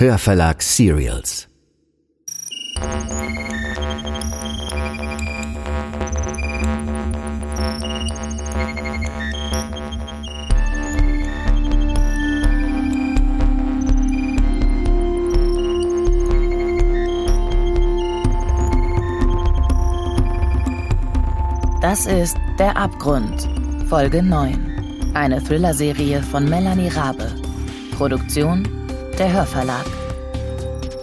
Hörverlag Serials. Das ist Der Abgrund, Folge 9. Eine Thriller-Serie von Melanie Rabe. Produktion der Hörverlag.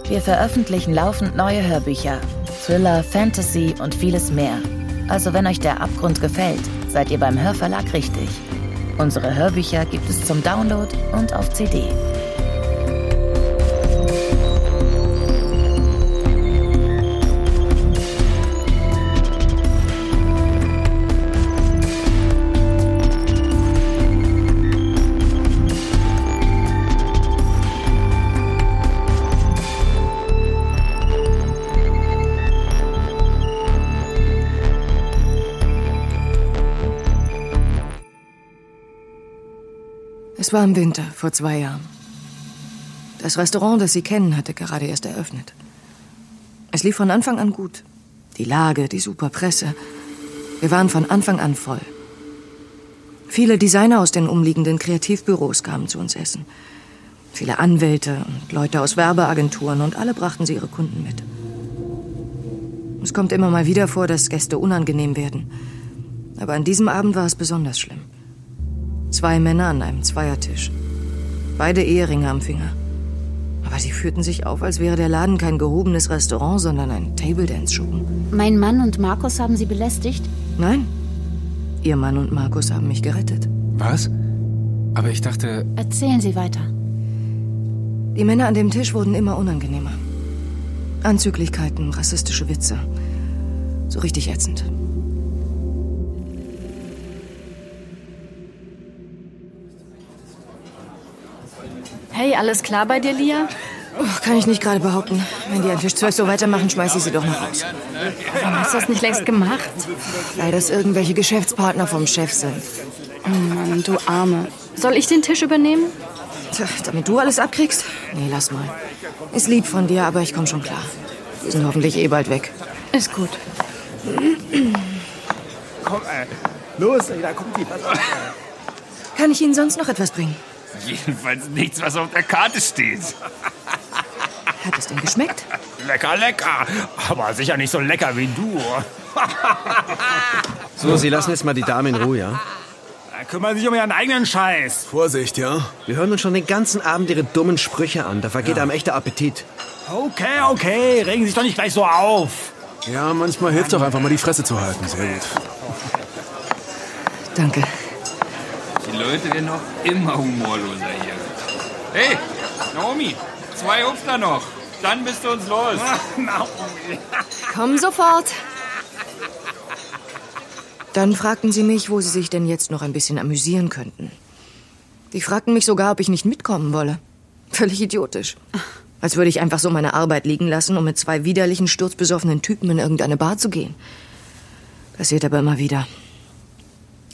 Wir veröffentlichen laufend neue Hörbücher, Thriller, Fantasy und vieles mehr. Also wenn euch der Abgrund gefällt, seid ihr beim Hörverlag richtig. Unsere Hörbücher gibt es zum Download und auf CD. Es war im Winter, vor zwei Jahren. Das Restaurant, das Sie kennen, hatte gerade erst eröffnet. Es lief von Anfang an gut. Die Lage, die super Presse. Wir waren von Anfang an voll. Viele Designer aus den umliegenden Kreativbüros kamen zu uns essen. Viele Anwälte und Leute aus Werbeagenturen und alle brachten sie ihre Kunden mit. Es kommt immer mal wieder vor, dass Gäste unangenehm werden. Aber an diesem Abend war es besonders schlimm. Zwei Männer an einem Zweiertisch. Beide Eheringe am Finger. Aber sie führten sich auf, als wäre der Laden kein gehobenes Restaurant, sondern ein Table-Dance-Schuppen. Mein Mann und Markus haben Sie belästigt? Nein. Ihr Mann und Markus haben mich gerettet. Was? Aber ich dachte, Erzählen Sie weiter. Die Männer an dem Tisch wurden immer unangenehmer. Anzüglichkeiten, rassistische Witze. So richtig ätzend. Hey, alles klar bei dir, Lia? Oh, kann ich nicht gerade behaupten. Wenn die an Tisch 12 so weitermachen, schmeiße ich sie doch noch raus. Warum hast du das nicht längst gemacht? Weil das irgendwelche Geschäftspartner vom Chef sind. Oh Mann, du Arme. Soll ich den Tisch übernehmen? Tja, damit du alles abkriegst? Nee, lass mal. Ist lieb von dir, aber ich komm schon klar. Die sind hoffentlich eh bald weg. Ist gut. Komm, ey. Los, ey, da kommt die. Kann ich Ihnen sonst noch etwas bringen? Jedenfalls nichts, was auf der Karte steht. Hat es denn geschmeckt? Lecker, lecker. Aber sicher nicht so lecker wie du. So, Sie lassen jetzt mal die Dame in Ruhe, ja? Da kümmern sich um ihren eigenen Scheiß. Vorsicht, ja? Wir hören uns schon den ganzen Abend Ihre dummen Sprüche an. Da vergeht einem echter Appetit. Okay, okay. Regen Sie sich doch nicht gleich so auf. ja, manchmal hilft doch einfach mal die Fresse zu halten. Sehr gut. Danke. Die Leute werden noch immer humorloser hier. Hey, Naomi, zwei Hupfner noch. Dann bist du uns los. Komm sofort. Dann fragten sie mich, wo sie sich denn jetzt noch ein bisschen amüsieren könnten. Die fragten mich sogar, ob ich nicht mitkommen wolle. Völlig idiotisch. Als würde ich einfach so meine Arbeit liegen lassen, um mit zwei widerlichen, sturzbesoffenen Typen in irgendeine Bar zu gehen. Passiert aber immer wieder.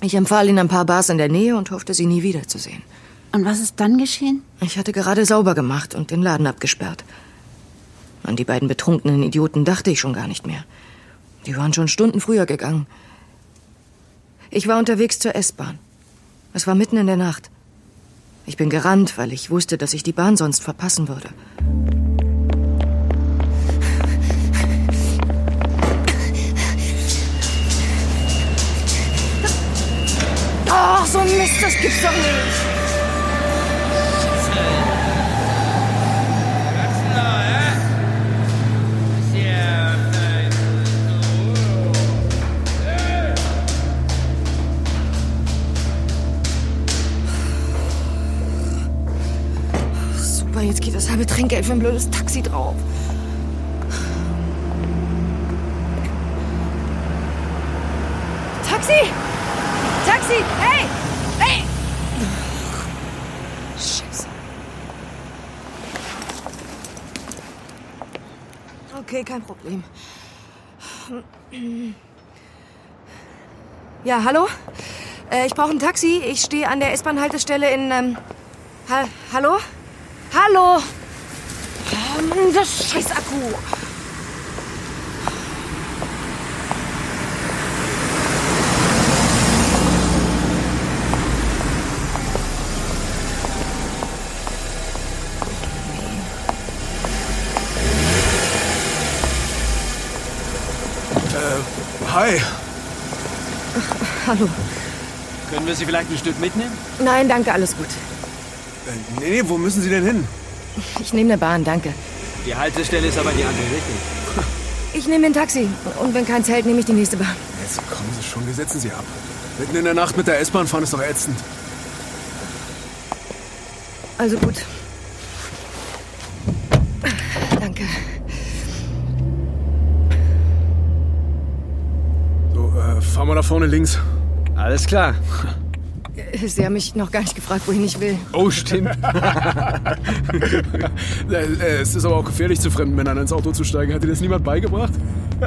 Ich empfahl ihnen ein paar Bars in der Nähe und hoffte, sie nie wiederzusehen. Und was ist dann geschehen? Ich hatte gerade sauber gemacht und den Laden abgesperrt. An die beiden betrunkenen Idioten dachte ich schon gar nicht mehr. Die waren schon Stunden früher gegangen. Ich war unterwegs zur S-Bahn. Es war mitten in der Nacht. Ich bin gerannt, weil ich wusste, dass ich die Bahn sonst verpassen würde. Ach, so ein Mist, das gibt's doch nicht. Super, jetzt geht das halbe Trinkgeld für ein blödes Taxi drauf. Taxi! Taxi! Hey! Hey! Scheiße. Okay, kein Problem. Ja, hallo? Äh, ich brauche ein Taxi. Ich stehe an der S-Bahn-Haltestelle in. Ähm, ha hallo? Hallo? Oh Mann, das scheiß Akku. Hallo. Können wir Sie vielleicht ein Stück mitnehmen? Nein, danke, alles gut. Äh, nee, nee, wo müssen Sie denn hin? Ich nehme eine Bahn, danke. Die Haltestelle ist aber die andere Richtung. Ich nehme ein Taxi. Und wenn kein Zelt, nehme ich die nächste Bahn. Jetzt kommen Sie schon, wir setzen Sie ab. Mitten in der Nacht mit der S-Bahn fahren ist doch ätzend. Also gut. Danke. So, äh, fahr mal da vorne links. Alles klar. Sie haben mich noch gar nicht gefragt, wohin ich will. Oh, stimmt. Äh, äh, es ist aber auch gefährlich, zu fremden Männern ins Auto zu steigen. Hat dir das niemand beigebracht?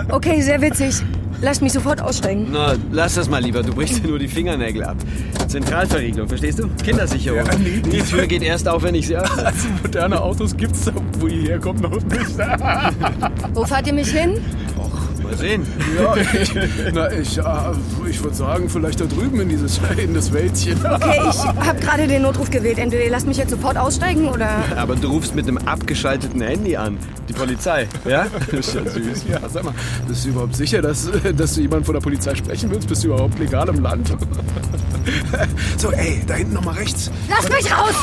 Okay, sehr witzig. Lasst mich sofort aussteigen. Na, lass das mal lieber. Du brichst dir nur die Fingernägel ab. Zentralverriegelung, verstehst du? Kindersicherung. Ja, nee, nee. Die Tür geht erst auf, wenn ich sie öffne. Also moderne Autos gibt's da, wo ihr herkommt, noch nicht. Wo fahrt ihr mich hin? Mal sehen. Ja, ich, na, ich, äh, ich würde sagen, vielleicht da drüben in dieses, in das Wäldchen. Okay, ich habe gerade den Notruf gewählt. Entweder ihr lasst mich jetzt sofort aussteigen oder... Aber du rufst mit einem abgeschalteten Handy an. Die Polizei, ja? Das ist ja süß. Ja, sag mal, bist du überhaupt sicher, dass, dass du jemanden von der Polizei sprechen willst? Bist du überhaupt legal im Land? So, ey, da hinten nochmal rechts. Lasst mich raus!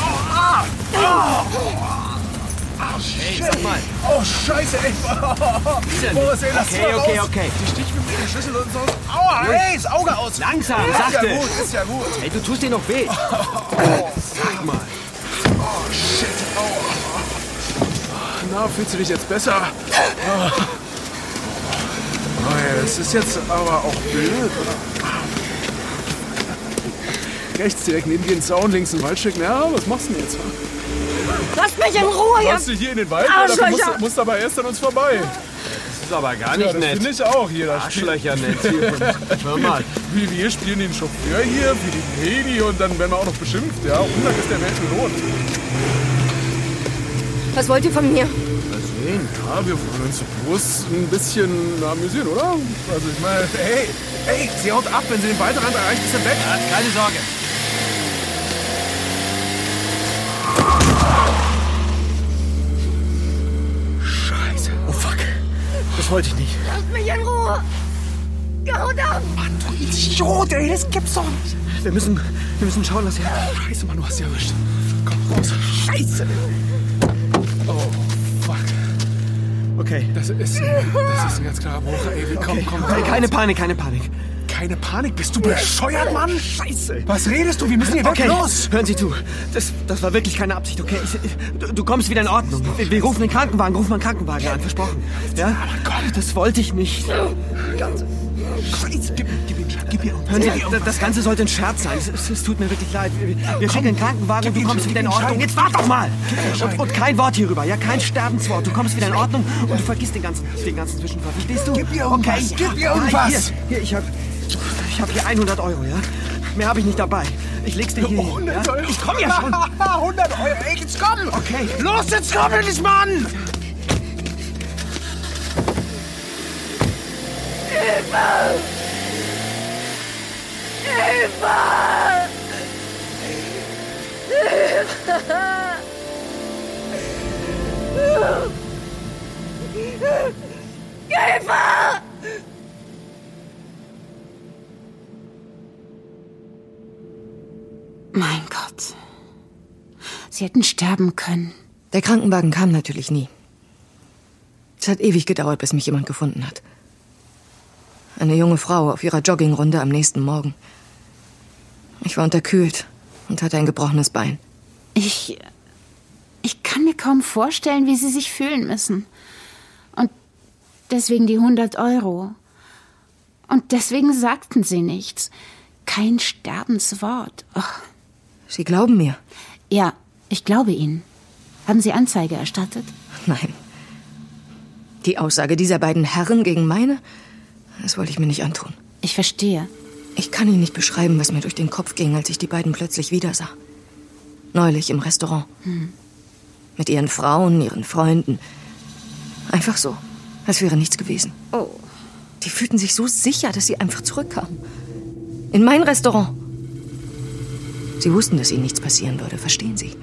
Hey, sag mal. Oh, scheiße, ey. Boris, ey, lass Okay, mal okay, raus. okay. Die sticht mir mit der Schlüssel und so. Aua, hey, das Auge aus. Langsam, Ist ja sachte. gut, ist ja gut. Hey, du tust dir noch weh. Sag mal. Oh, shit. Aua. Na, fühlst du dich jetzt besser? Oh, oh ja, das ist jetzt aber auch blöd, oder? Rechts direkt neben dir ein Zaun, links ein Waldstück. Na, was machst du denn jetzt? Lasst mich in Ruhe, ihr... Kommst du hier in den Wald? Oder Arschlöcher. musst, musst aber erst an uns vorbei. Das ist aber gar Ja, nicht das finde nett. ich auch hier. Das. Arschlöcher nett hier. Hör mal. Wir, wir spielen den Chauffeur hier, für den Hedi und dann werden wir auch noch beschimpft. Ja, Umgang ist der Welt Lohn. Was wollt ihr von mir? Ja, wir wollen uns bloß ein bisschen amüsieren, oder? Also ich meine, hey, hey, sie haut ab, wenn sie den Waldrand erreicht, ist er weg. Keine Sorge. Wollte ich nicht. Lasst mich in Ruhe! Haut ab! Du Idiot, ey, das gibt's doch nicht. Wir müssen, wir müssen schauen, was hier... Scheiße, Mann, du hast sie erwischt. Komm raus. Scheiße. Oh, fuck. Okay. Das ist, das ist ein ganz klarer Bruch. Ey, komm, komm, Hey, komm. keine Panik, keine Panik. Keine Panik, bist du bescheuert, Mann? Scheiße. Was redest du? Wir müssen hier weg, Okay, los! hören Sie zu. Das, das war wirklich keine Absicht, okay? Ich, du, du kommst wieder in Ordnung. Wir, wir rufen den Krankenwagen, rufen mal einen Krankenwagen an, versprochen. Ja? Aber Gott, das wollte ich nicht. Ganz, Scheiße, gib, gib gib ihm. hören Sie, das, das Ganze sollte ein Scherz sein. Es, es, es tut mir wirklich leid. Wir, wir schicken einen Krankenwagen und du kommst wieder in gib Ordnung. Jetzt wart doch mal! Und, und kein Wort hierüber, ja? Kein Sterbenswort. Du kommst wieder in Ordnung und du vergisst den ganzen, den ganzen Zwischenfall. Verstehst du? Gib ihr irgendwas, Okay, gib ihr irgendwas. Hier, hier ich hab, ich hab hier 100 Euro, ja? Mehr habe ich nicht dabei. Ich leg's dir hier hin. 100 ja? Euro. Ich komm ja schon. 100 Euro, ey, jetzt komm! Okay. Los, jetzt komm endlich, Mann! Mein Gott. Sie hätten sterben können. Der Krankenwagen kam natürlich nie. Es hat ewig gedauert, bis mich jemand gefunden hat. Eine junge Frau auf ihrer Joggingrunde am nächsten Morgen. Ich war unterkühlt und hatte ein gebrochenes Bein. Ich. Ich kann mir kaum vorstellen, wie Sie sich fühlen müssen. Und deswegen die 100 Euro. Und deswegen sagten Sie nichts. Kein Sterbenswort. Ach, Sie glauben mir? ja, ich glaube Ihnen. Haben Sie Anzeige erstattet? Nein. Die Aussage dieser beiden Herren gegen meine, das wollte ich mir nicht antun. Ich verstehe. Ich kann Ihnen nicht beschreiben, was mir durch den Kopf ging, als ich die beiden plötzlich wiedersah. Neulich im Restaurant. Mit ihren Frauen, ihren Freunden. Einfach so, als wäre nichts gewesen. Oh. Die fühlten sich so sicher, dass sie einfach zurückkamen. In mein Restaurant. Sie wussten, dass ihnen nichts passieren würde, verstehen Sie?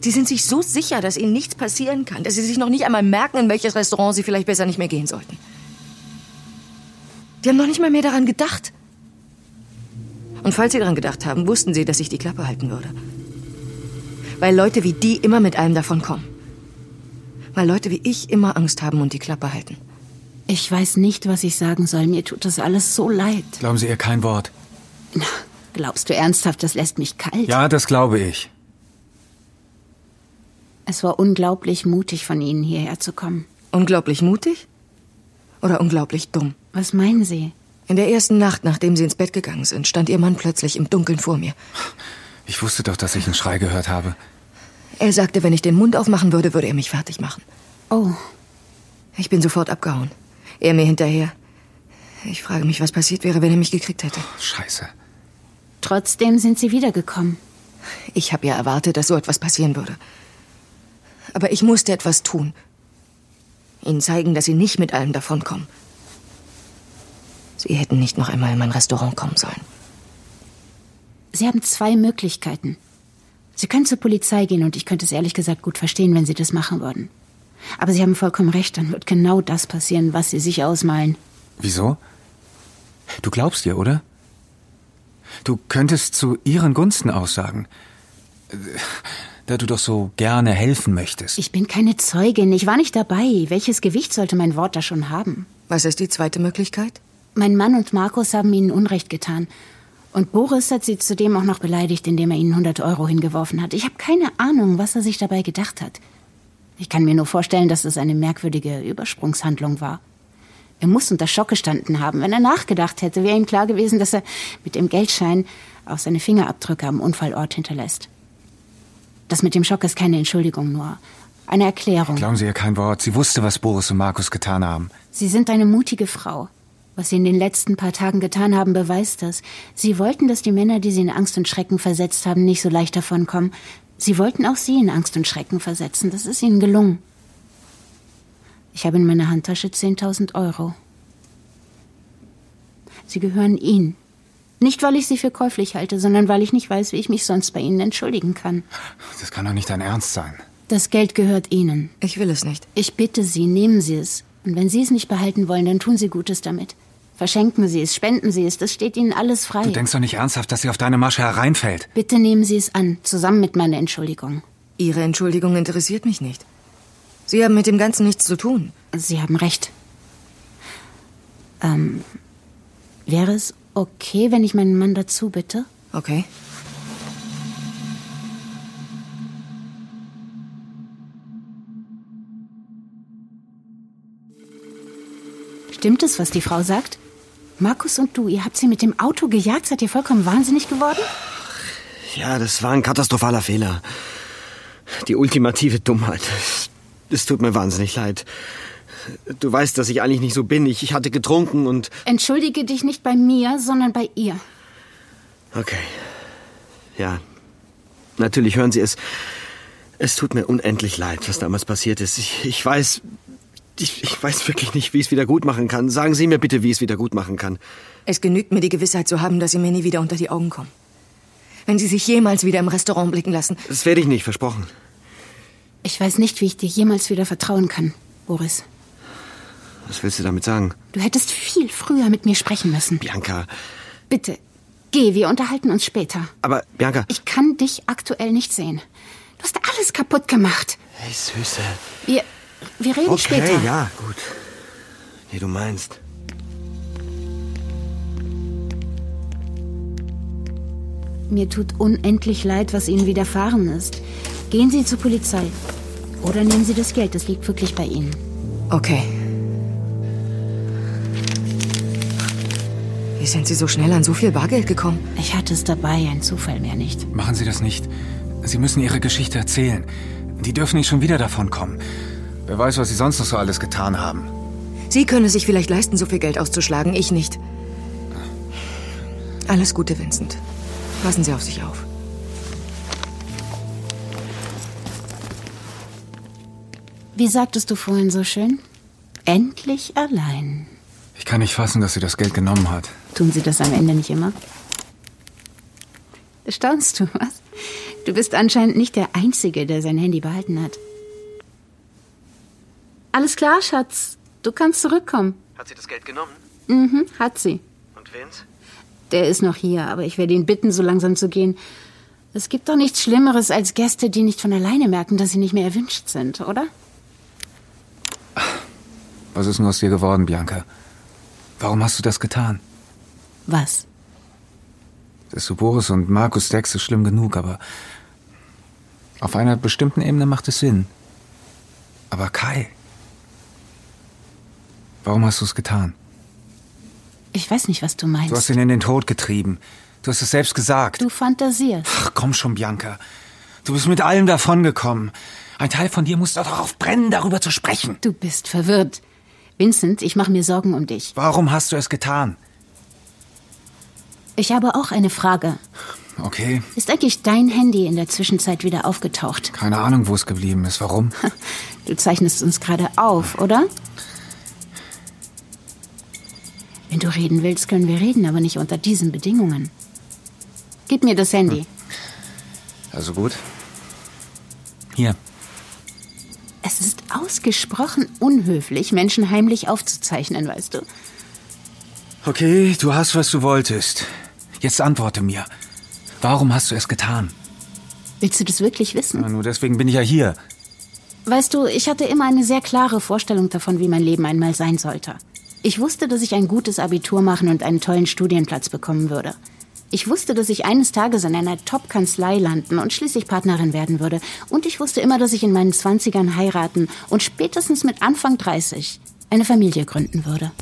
Sie sind sich so sicher, dass ihnen nichts passieren kann, dass sie sich noch nicht einmal merken, in welches Restaurant sie vielleicht besser nicht mehr gehen sollten. Die haben noch nicht mal mehr daran gedacht. Und falls sie daran gedacht haben, wussten sie, dass ich die Klappe halten würde. Weil Leute wie die immer mit allem davon kommen. Weil Leute wie ich immer Angst haben und die Klappe halten. Ich weiß nicht, was ich sagen soll. Mir tut das alles so leid. Glauben Sie ihr kein Wort? Glaubst du ernsthaft, das lässt mich kalt? Ja, das glaube ich. Es war unglaublich mutig von Ihnen, hierher zu kommen. Unglaublich mutig? Oder unglaublich dumm? Was meinen Sie? In der ersten Nacht, nachdem Sie ins Bett gegangen sind, stand Ihr Mann plötzlich im Dunkeln vor mir. Ich wusste doch, dass ich einen Schrei gehört habe. Er sagte, wenn ich den Mund aufmachen würde, würde er mich fertig machen. Oh, Ich bin sofort abgehauen. Er mir hinterher. Ich frage mich, was passiert wäre, wenn er mich gekriegt hätte. Scheiße. Trotzdem sind Sie wiedergekommen. Ich habe ja erwartet, dass so etwas passieren würde. Aber ich musste etwas tun. Ihnen zeigen, dass Sie nicht mit allem davonkommen. Sie hätten nicht noch einmal in mein Restaurant kommen sollen. Sie haben zwei Möglichkeiten. Sie können zur Polizei gehen und ich könnte es ehrlich gesagt gut verstehen, wenn Sie das machen würden. Aber Sie haben vollkommen recht, dann wird genau das passieren, was Sie sich ausmalen. Wieso? Du glaubst ihr, oder? Du könntest zu ihren Gunsten aussagen. Da du doch so gerne helfen möchtest. Ich bin keine Zeugin, ich war nicht dabei. Welches Gewicht sollte mein Wort da schon haben? Was ist die zweite Möglichkeit? Mein Mann und Markus haben ihnen Unrecht getan. Und Boris hat sie zudem auch noch beleidigt, indem er ihnen 100 Euro hingeworfen hat. Ich habe keine Ahnung, was er sich dabei gedacht hat. Ich kann mir nur vorstellen, dass es eine merkwürdige Übersprungshandlung war. Er muss unter Schock gestanden haben. Wenn er nachgedacht hätte, wäre ihm klar gewesen, dass er mit dem Geldschein auch seine Fingerabdrücke am Unfallort hinterlässt. Das mit dem Schock ist keine Entschuldigung, nur eine Erklärung. Glauben Sie ihr kein Wort. Sie wusste, was Boris und Markus getan haben. Sie sind eine mutige Frau. Was Sie in den letzten paar Tagen getan haben, beweist das. Sie wollten, dass die Männer, die Sie in Angst und Schrecken versetzt haben, nicht so leicht davonkommen. Sie wollten auch Sie in Angst und Schrecken versetzen. Das ist Ihnen gelungen. Ich habe in meiner Handtasche 10.000 Euro. Sie gehören Ihnen. Nicht, weil ich sie für käuflich halte, sondern weil ich nicht weiß, wie ich mich sonst bei Ihnen entschuldigen kann. Das kann doch nicht dein Ernst sein. Das Geld gehört Ihnen. Ich will es nicht. Ich bitte Sie, nehmen Sie es. Und wenn Sie es nicht behalten wollen, dann tun Sie Gutes damit. Verschenken Sie es, spenden Sie es, das steht Ihnen alles frei. Du denkst doch nicht ernsthaft, dass sie auf deine Masche hereinfällt. Bitte nehmen Sie es an, zusammen mit meiner Entschuldigung. Ihre Entschuldigung interessiert mich nicht. Sie haben mit dem Ganzen nichts zu tun. Sie haben recht. Ähm, wäre es okay, wenn ich meinen Mann dazu bitte? Okay. Stimmt es, was die Frau sagt? Markus und du, ihr habt sie mit dem Auto gejagt, seid ihr vollkommen wahnsinnig geworden? Ja, das war ein katastrophaler Fehler. Die ultimative Dummheit. Es tut mir wahnsinnig leid. Du weißt, dass ich eigentlich nicht so bin. Ich, ich hatte getrunken und. Entschuldige dich nicht bei mir, sondern bei ihr. Okay. Ja. Natürlich hören Sie es. Es tut mir unendlich leid, was damals passiert ist. Ich, ich weiß. Ich, ich weiß wirklich nicht, wie ich es wieder gut machen kann. Sagen Sie mir bitte, wie ich es wieder gut machen kann. Es genügt mir die Gewissheit zu haben, dass Sie mir nie wieder unter die Augen kommen. Wenn Sie sich jemals wieder im Restaurant blicken lassen. Das werde ich nicht, versprochen. Ich weiß nicht, wie ich dir jemals wieder vertrauen kann, Boris. Was willst du damit sagen? Du hättest viel früher mit mir sprechen müssen. Bianca. Bitte, geh, wir unterhalten uns später. Aber, Bianca. Ich kann dich aktuell nicht sehen. Du hast alles kaputt gemacht. Hey, Süße. Wir, wir reden Okay, später. ja, gut. Wie du meinst. Mir tut unendlich leid, was Ihnen widerfahren ist. Gehen Sie zur Polizei. Oder nehmen Sie das Geld, das liegt wirklich bei Ihnen. Okay. Wie sind Sie so schnell an so viel Bargeld gekommen? Ich hatte es dabei, ein Zufall mehr nicht. Machen Sie das nicht. Sie müssen Ihre Geschichte erzählen. Die dürfen nicht schon wieder davonkommen. Wer weiß, was Sie sonst noch so alles getan haben. Sie können es sich vielleicht leisten, so viel Geld auszuschlagen, ich nicht. Alles Gute, Vincent. Passen Sie auf sich auf. Wie sagtest du vorhin so schön? Endlich allein. Ich kann nicht fassen, dass sie das Geld genommen hat. Tun sie das am Ende nicht immer? Staunst du was? Du bist anscheinend nicht der Einzige, der sein Handy behalten hat. Alles klar, Schatz. Du kannst zurückkommen. Hat sie das Geld genommen? Mhm, hat sie. Und Vince? Der ist noch hier, aber ich werde ihn bitten, so langsam zu gehen. Es gibt doch nichts Schlimmeres als Gäste, die nicht von alleine merken, dass sie nicht mehr erwünscht sind, oder? Was ist denn aus dir geworden, Bianca? Warum hast du das getan? Was? Das zu Boris und Markus Dex ist schlimm genug, aber auf einer bestimmten Ebene macht es Sinn. Aber Kai, warum hast du es getan? Ich weiß nicht, was du meinst. Du hast ihn in den Tod getrieben. Du hast es selbst gesagt. Du fantasierst. Ach, komm schon, Bianca. Du bist mit allem davongekommen. Ein Teil von dir muss doch darauf brennen, darüber zu sprechen. Du bist verwirrt. Vincent, ich mache mir Sorgen um dich. Warum hast du es getan? Ich habe auch eine Frage. Okay, Ist eigentlich dein Handy in der Zwischenzeit wieder aufgetaucht? keine Ahnung, wo es geblieben ist. Warum? Du zeichnest uns gerade auf, oder? Wenn du reden willst, können wir reden, aber nicht unter diesen Bedingungen. Gib mir das Handy. Also gut. Hier. Es ist ausgesprochen unhöflich, Menschen heimlich aufzuzeichnen, weißt du. Okay, du hast, was du wolltest. Jetzt antworte mir. Warum hast du es getan? Willst du das wirklich wissen? Na, nur deswegen bin ich ja hier. Weißt du, ich hatte immer eine sehr klare Vorstellung davon, wie mein Leben einmal sein sollte. Ich wusste, dass ich ein gutes Abitur machen und einen tollen Studienplatz bekommen würde. Ich wusste, dass ich eines Tages in einer Top-Kanzlei landen und schließlich Partnerin werden würde. Und ich wusste immer, dass ich in meinen Zwanzigern heiraten und spätestens mit Anfang 30 eine Familie gründen würde.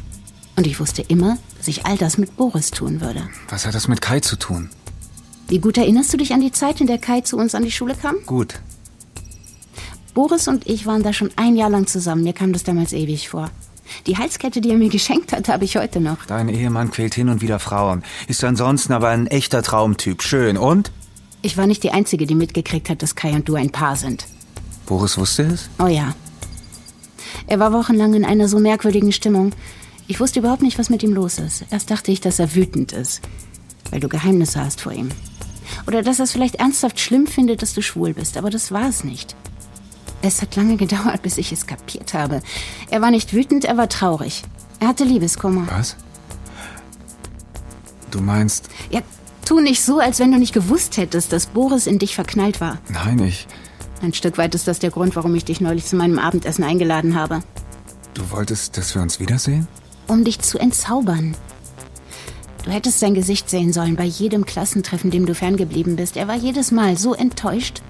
Und ich wusste immer, dass ich all das mit Boris tun würde. Was hat das mit Kai zu tun? Wie gut erinnerst du dich an die Zeit, in der Kai zu uns an die Schule kam? Gut. Boris und ich waren da schon ein Jahr lang zusammen. Mir kam das damals ewig vor. Die Halskette, die er mir geschenkt hat, habe ich heute noch. Dein Ehemann quält hin und wieder Frauen. Ist ansonsten aber ein echter Traumtyp. Schön. Und? Ich war nicht die Einzige, die mitgekriegt hat, dass Kai und du ein Paar sind. Boris wusste es? Oh ja. Er war wochenlang in einer so merkwürdigen Stimmung. Ich wusste überhaupt nicht, was mit ihm los ist. Erst dachte ich, dass er wütend ist, weil du Geheimnisse hast vor ihm. Oder dass er es vielleicht ernsthaft schlimm findet, dass du schwul bist, aber das war es nicht. Es hat lange gedauert, bis ich es kapiert habe. Er war nicht wütend, er war traurig. Er hatte Liebeskummer. Was? Du meinst, Ja, tu nicht so, als wenn du nicht gewusst hättest, dass Boris in dich verknallt war. nein, ich. Ein Stück weit ist das der Grund, warum ich dich neulich zu meinem Abendessen eingeladen habe. Du wolltest, dass wir uns wiedersehen? Um dich zu entzaubern. Du hättest sein Gesicht sehen sollen bei jedem Klassentreffen, dem du ferngeblieben bist. Er war jedes Mal so enttäuscht.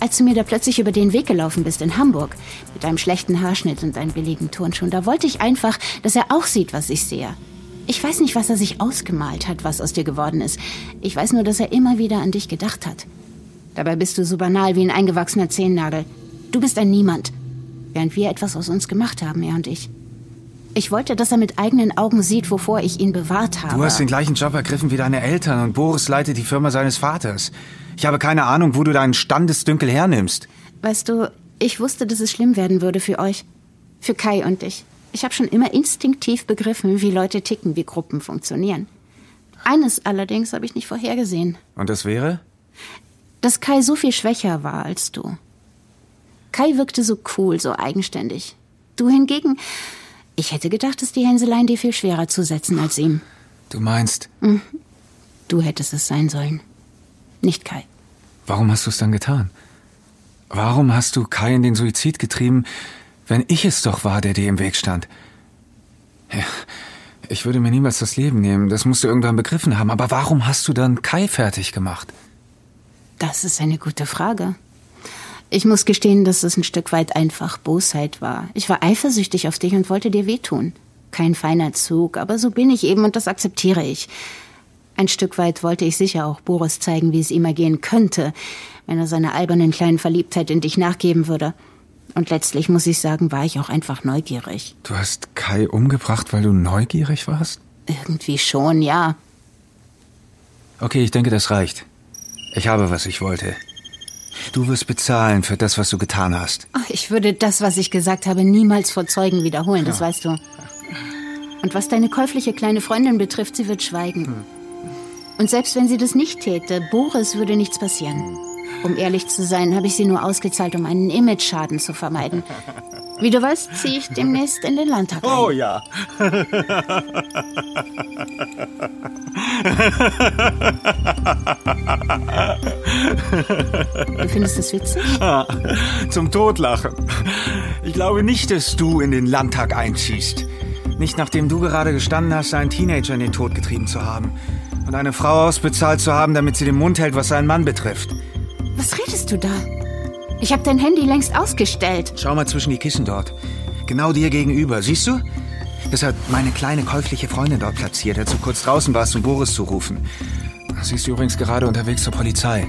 Als du mir da plötzlich über den Weg gelaufen bist in Hamburg, mit deinem schlechten Haarschnitt und deinen billigen Turnschuhen, da wollte ich einfach, dass er auch sieht, was ich sehe. Ich weiß nicht, was er sich ausgemalt hat, was aus dir geworden ist. Ich weiß nur, dass er immer wieder an dich gedacht hat. Dabei bist du so banal wie ein eingewachsener Zehennagel. Du bist ein Niemand. Während wir etwas aus uns gemacht haben, er und ich. Ich wollte, dass er mit eigenen Augen sieht, wovor ich ihn bewahrt habe. Du hast den gleichen Job ergriffen wie deine Eltern und Boris leitet die Firma seines Vaters. Ich habe keine Ahnung, wo du deinen Standesdünkel hernimmst. Weißt du, ich wusste, dass es schlimm werden würde für euch. Für Kai und dich. Ich habe schon immer instinktiv begriffen, wie Leute ticken, wie Gruppen funktionieren. Eines allerdings habe ich nicht vorhergesehen. Und das wäre? Dass Kai so viel schwächer war als du. Kai wirkte so cool, so eigenständig. Du hingegen, ich hätte gedacht, dass die Hänseleien dir viel schwerer zusetzen als ihm. Du meinst, Du hättest es sein sollen. Nicht Kai. warum hast du es dann getan? Warum hast du Kai in den Suizid getrieben, wenn ich es doch war, der dir im Weg stand? Ja, ich würde mir niemals das Leben nehmen, das musst du irgendwann begriffen haben. Aber warum hast du dann Kai fertig gemacht? Das ist eine gute Frage. Ich muss gestehen, dass es ein Stück weit einfach Bosheit war. Ich war eifersüchtig auf dich und wollte dir wehtun. Kein feiner Zug, aber so bin ich eben und das akzeptiere ich. Ein Stück weit wollte ich sicher auch Boris zeigen, wie es ihm ergehen könnte, wenn er seiner albernen kleinen Verliebtheit in dich nachgeben würde. Und letztlich muss ich sagen, war ich auch einfach neugierig. Du hast Kai umgebracht, weil du neugierig warst? Irgendwie schon, ja. Okay, ich denke, das reicht. Ich habe, was ich wollte. Du wirst bezahlen für das, was du getan hast. Ach, ich würde das, was ich gesagt habe, niemals vor Zeugen wiederholen, das weißt du. Und was deine käufliche kleine Freundin betrifft, sie wird schweigen. Und selbst wenn sie das nicht täte, Boris würde nichts passieren. Um ehrlich zu sein, habe ich sie nur ausgezahlt, um einen Image-Schaden zu vermeiden. Wie du weißt, ziehe ich demnächst in den Landtag ein. Oh ja. Du findest das witzig? Zum Totlachen. Ich glaube nicht, dass du in den Landtag einziehst. Nicht nachdem du gerade gestanden hast, einen Teenager in den Tod getrieben zu haben. Und eine Frau ausbezahlt zu haben, damit sie den Mund hält, was seinen Mann betrifft. Was redest du da? Ich habe dein Handy längst ausgestellt. Schau mal zwischen die Kissen dort. Genau dir gegenüber. Siehst du? Das hat meine kleine käufliche Freundin dort platziert, als du kurz draußen warst, um Boris zu rufen. Sie ist übrigens gerade unterwegs zur Polizei.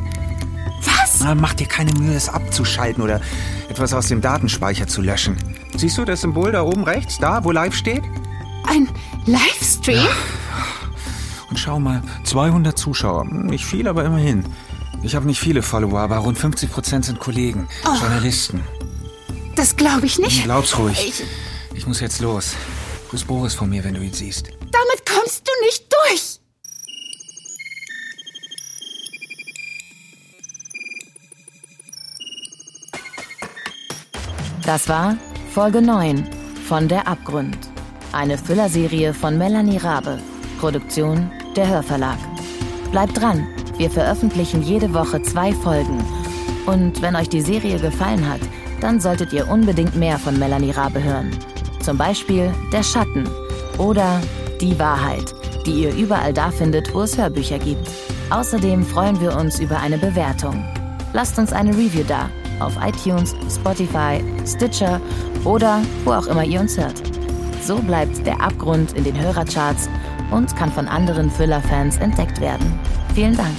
Was? Na, mach dir keine Mühe, es abzuschalten oder etwas aus dem Datenspeicher zu löschen. Siehst du das Symbol da oben rechts, da, wo live steht? Ein Livestream? Und schau mal, 200 Zuschauer. Nicht viel, aber immerhin. Ich habe nicht viele Follower, aber rund 50 Prozent sind Kollegen, Journalisten. Das glaube ich nicht. Glaub's ruhig. Ich, Ich muss jetzt los. Grüß Boris von mir, wenn du ihn siehst. damit kommst du nicht durch. Das war Folge 9 von Der Abgrund. Eine Füllerserie von Melanie Rabe. Produktion der Hörverlag. Bleibt dran, wir veröffentlichen jede Woche zwei Folgen. Und wenn euch die Serie gefallen hat, dann solltet ihr unbedingt mehr von Melanie Rabe hören. Zum Beispiel Der Schatten oder Die Wahrheit, die ihr überall da findet, wo es Hörbücher gibt. Außerdem freuen wir uns über eine Bewertung. Lasst uns eine Review da auf iTunes, Spotify, Stitcher oder wo auch immer ihr uns hört. So bleibt der Abgrund in den Hörercharts und kann von anderen Füller-Fans entdeckt werden. Vielen Dank.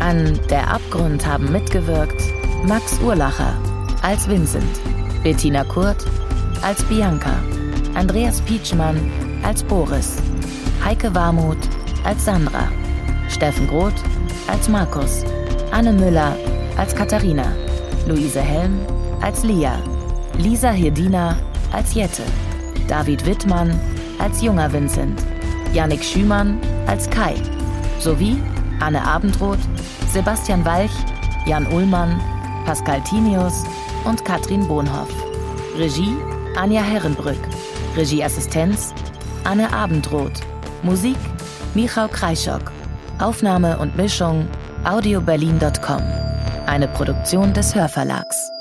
An Der Abgrund haben mitgewirkt Max Urlacher als Vincent, Bettina Kurt als Bianca, Andreas Pietschmann als Boris, Heike Warmuth als Sandra, Steffen Groth als Markus, Anne Müller als Katharina, Luise Helm als Lia, Lisa Hirdina als Jette, David Wittmann als junger Vincent, Yannick Schümann als Kai, sowie Anne Abendroth, Sebastian Walch, Jan Ullmann, Pascal Tinius und Katrin Bohnhoff. Regie Anja Herrenbrück. Regieassistenz Anne Abendroth. Musik Michał Kreischock. Aufnahme und Mischung audioberlin.com. Eine Produktion des Hörverlags.